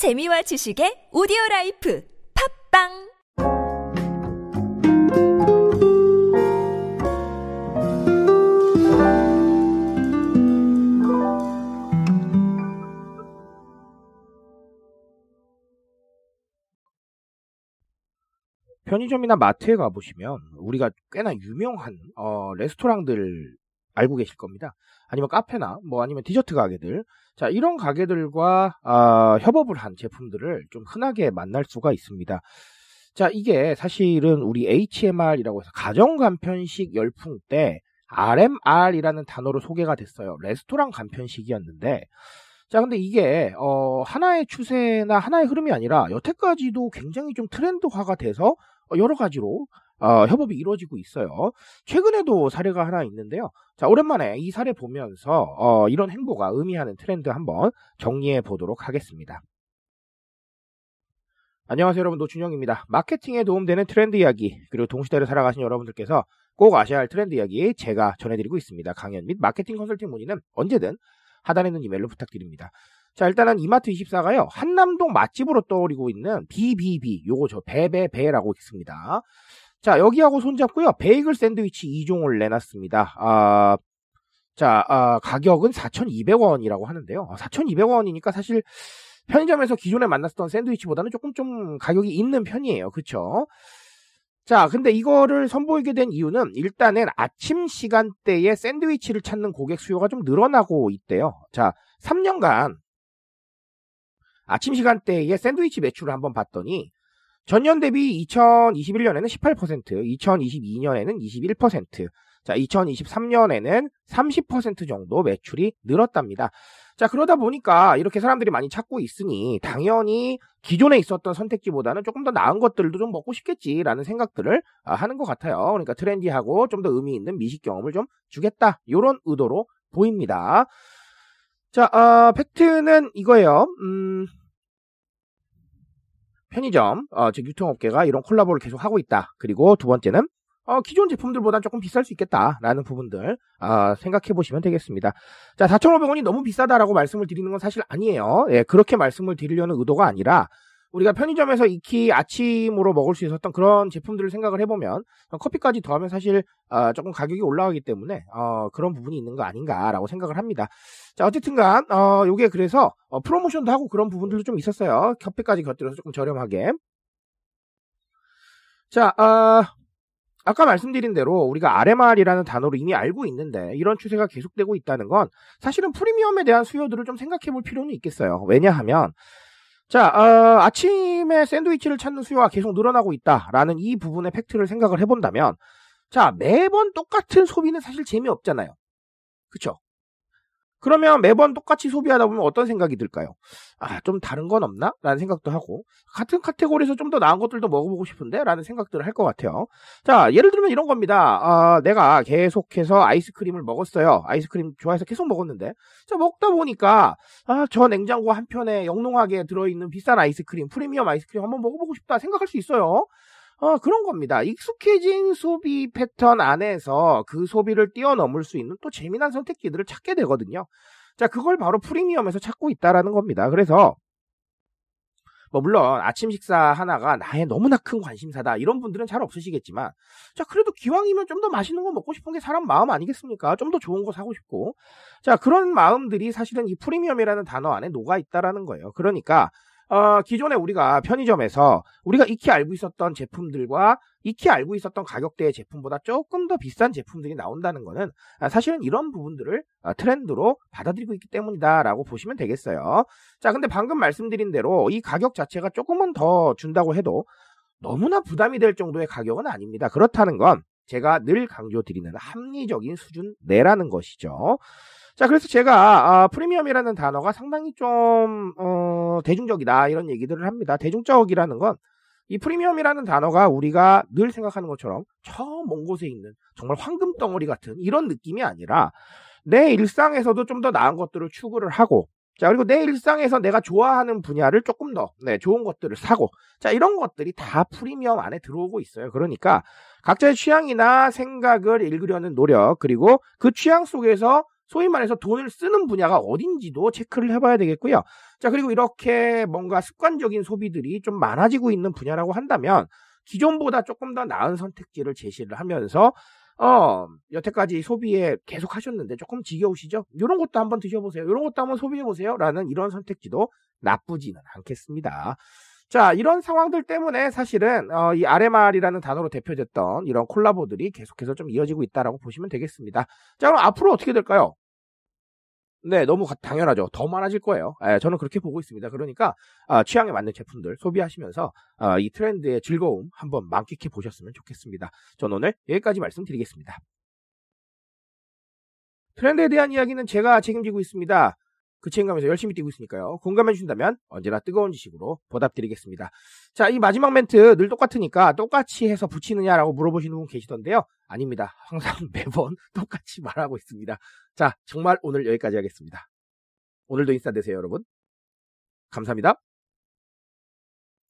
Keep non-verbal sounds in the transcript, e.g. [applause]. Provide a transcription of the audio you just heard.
재미와 지식의 오디오 라이프 팟빵! 편의점이나 마트에 가보시면 우리가 꽤나 유명한 어, 레스토랑들 알고 계실 겁니다. 아니면 카페나 뭐 아니면 디저트 가게들 자 이런 가게들과 어, 협업을 한 제품들을 좀 흔하게 만날 수가 있습니다. 자 이게 사실은 우리 HMR이라고 해서 가정 간편식 열풍 때 RMR이라는 단어로 소개가 됐어요. 레스토랑 간편식이었는데 자, 근데 이게, 어, 하나의 추세나 하나의 흐름이 아니라 여태까지도 굉장히 좀 트렌드화가 돼서 여러 가지로 어, 협업이 이루어지고 있어요. 최근에도 사례가 하나 있는데요. 자, 오랜만에 이 사례 보면서 어, 이런 행보가 의미하는 트렌드 한번 정리해 보도록 하겠습니다. 안녕하세요 여러분 노준영입니다. 마케팅에 도움되는 트렌드 이야기 그리고 동시대를 살아가신 여러분들께서 꼭 아셔야 할 트렌드 이야기 제가 전해드리고 있습니다. 강연 및 마케팅 컨설팅 문의는 언제든 하단에 있는 이메일로 부탁드립니다. 자, 일단은 이마트24가요. 한남동 맛집으로 떠오르고 있는 BBB. 요거 저 베베베라고 있습니다. 자, 여기하고 손잡고요. 베이글 샌드위치 2종을 내놨습니다. 아, 자, 아, 가격은 4,200원이라고 하는데요. 4,200원이니까 아, 사실 편의점에서 기존에 만났던 샌드위치보다는 조금 좀 가격이 있는 편이에요. 그쵸? 자, 근데 이거를 선보이게 된 이유는 일단은 아침 시간대에 샌드위치를 찾는 고객 수요가 좀 늘어나고 있대요. 자, 3년간 아침 시간대에 샌드위치 매출을 한번 봤더니 전년 대비 2021년에는 18%, 2022년에는 21%, 자, 2023년에는 30% 정도 매출이 늘었답니다. 자, 그러다 보니까 이렇게 사람들이 많이 찾고 있으니 당연히 기존에 있었던 선택지보다는 조금 더 나은 것들도 좀 먹고 싶겠지라는 생각들을 아, 하는 것 같아요. 그러니까 트렌디하고 좀 더 의미 있는 미식 경험을 좀 주겠다. 이런 의도로 보입니다. 자, 어, 팩트는 이거예요. 음, 편의점, 어, 즉 유통업계가 이런 콜라보를 계속 하고 있다. 그리고 두 번째는 어, 기존 제품들보다 조금 비쌀 수 있겠다라는 부분들 어, 생각해 보시면 되겠습니다. 자, 4,500원이 너무 비싸다라고 말씀을 드리는 건 사실 아니에요. 예, 그렇게 말씀을 드리려는 의도가 아니라 우리가 편의점에서 익히 아침으로 먹을 수 있었던 그런 제품들을 생각을 해보면 커피까지 더하면 사실 어, 조금 가격이 올라가기 때문에 어, 그런 부분이 있는 거 아닌가라고 생각을 합니다. 자 어쨌든간 어, 요게 그래서 어, 프로모션도 하고 그런 부분들도 좀 있었어요. 커피까지 곁들여서 조금 저렴하게. 자 어, 아까 말씀드린 대로 우리가 RMR이라는 단어로 이미 알고 있는데 이런 추세가 계속되고 있다는 건 사실은 프리미엄에 대한 수요들을 좀 생각해 볼 필요는 있겠어요. 왜냐하면 자, 어, 아침에 샌드위치를 찾는 수요가 계속 늘어나고 있다라는 이 부분의 팩트를 생각을 해본다면 자, 매번 똑같은 소비는 사실 재미없잖아요. 그쵸? 그러면 매번 똑같이 소비하다 보면 어떤 생각이 들까요? 아, 좀 다른 건 없나? 라는 생각도 하고, 같은 카테고리에서 좀 더 나은 것들도 먹어보고 싶은데? 라는 생각들을 할 것 같아요. 자, 예를 들면 이런 겁니다. 아, 내가 계속해서 아이스크림을 먹었어요. 아이스크림 좋아해서 계속 먹었는데, 자, 먹다 보니까, 아, 저 냉장고 한편에 영롱하게 들어있는 비싼 아이스크림, 프리미엄 아이스크림 한번 먹어보고 싶다 생각할 수 있어요. 어, 그런 겁니다. 익숙해진 소비 패턴 안에서 그 소비를 뛰어넘을 수 있는 또 재미난 선택지들을 찾게 되거든요. 자, 그걸 바로 프리미엄에서 찾고 있다라는 겁니다. 그래서 뭐 물론 아침 식사 하나가 나의 너무나 큰 관심사다 이런 분들은 잘 없으시겠지만 자 그래도 기왕이면 좀 더 맛있는 거 먹고 싶은 게 사람 마음 아니겠습니까? 좀 더 좋은 거 사고 싶고 자 그런 마음들이 사실은 이 프리미엄이라는 단어 안에 녹아 있다라는 거예요. 그러니까 어, 기존에 우리가 편의점에서 우리가 익히 알고 있었던 제품들과 익히 알고 있었던 가격대의 제품보다 조금 더 비싼 제품들이 나온다는 것은 아, 사실은 이런 부분들을 아, 트렌드로 받아들이고 있기 때문이다라고 보시면 되겠어요. 자, 근데 방금 말씀드린 대로 이 가격 자체가 조금은 더 준다고 해도 너무나 부담이 될 정도의 가격은 아닙니다. 그렇다는 건 제가 늘 강조드리는 합리적인 수준 내라는 것이죠. 자, 그래서 제가 아, 프리미엄이라는 단어가 상당히 좀 어, 대중적이다 이런 얘기들을 합니다. 대중적이라는 건 이 프리미엄이라는 단어가 우리가 늘 생각하는 것처럼 저먼 곳에 있는 정말 황금 덩어리 같은 이런 느낌이 아니라 내 일상에서도 좀 더 나은 것들을 추구를 하고 자, 그리고 내 일상에서 내가 좋아하는 분야를 조금 더, 네, 좋은 것들을 사고, 자, 이런 것들이 다 프리미엄 안에 들어오고 있어요. 그러니까, 각자의 취향이나 생각을 읽으려는 노력, 그리고 그 취향 속에서 소위 말해서 돈을 쓰는 분야가 어딘지도 체크를 해봐야 되겠고요. 자, 그리고 이렇게 뭔가 습관적인 소비들이 좀 많아지고 있는 분야라고 한다면 기존보다 조금 더 나은 선택지를 제시를 하면서 어, 여태까지 소비에 계속 하셨는데 조금 지겨우시죠? 이런 것도 한번 드셔보세요. 이런 것도 한번 소비해보세요. 라는 이런 선택지도 나쁘지는 않겠습니다. 자, 이런 상황들 때문에 사실은 어, 이 RMR이라는 단어로 대표됐던 이런 콜라보들이 계속해서 좀 이어지고 있다라고 보시면 되겠습니다. 자, 그럼 앞으로 어떻게 될까요? 네, 너무 당연하죠. 더 많아질 거예요. 예, 저는 그렇게 보고 있습니다. 그러니까 아, 취향에 맞는 제품들 소비하시면서 아, 이 트렌드의 즐거움 한번 만끽해 보셨으면 좋겠습니다. 저는 오늘 여기까지 말씀드리겠습니다. 트렌드에 대한 이야기는 제가 책임지고 있습니다. 그 책임감에서 열심히 뛰고 있으니까요. 공감해 주신다면 언제나 뜨거운 지식으로 보답드리겠습니다. 자, 이 마지막 멘트 늘 똑같으니까 똑같이 해서 붙이느냐라고 물어보시는 분 계시던데요. 아닙니다. 항상 [laughs] 매번 똑같이 말하고 있습니다. 자, 정말 오늘 여기까지 하겠습니다. 오늘도 인싸 되세요, 여러분. 감사합니다.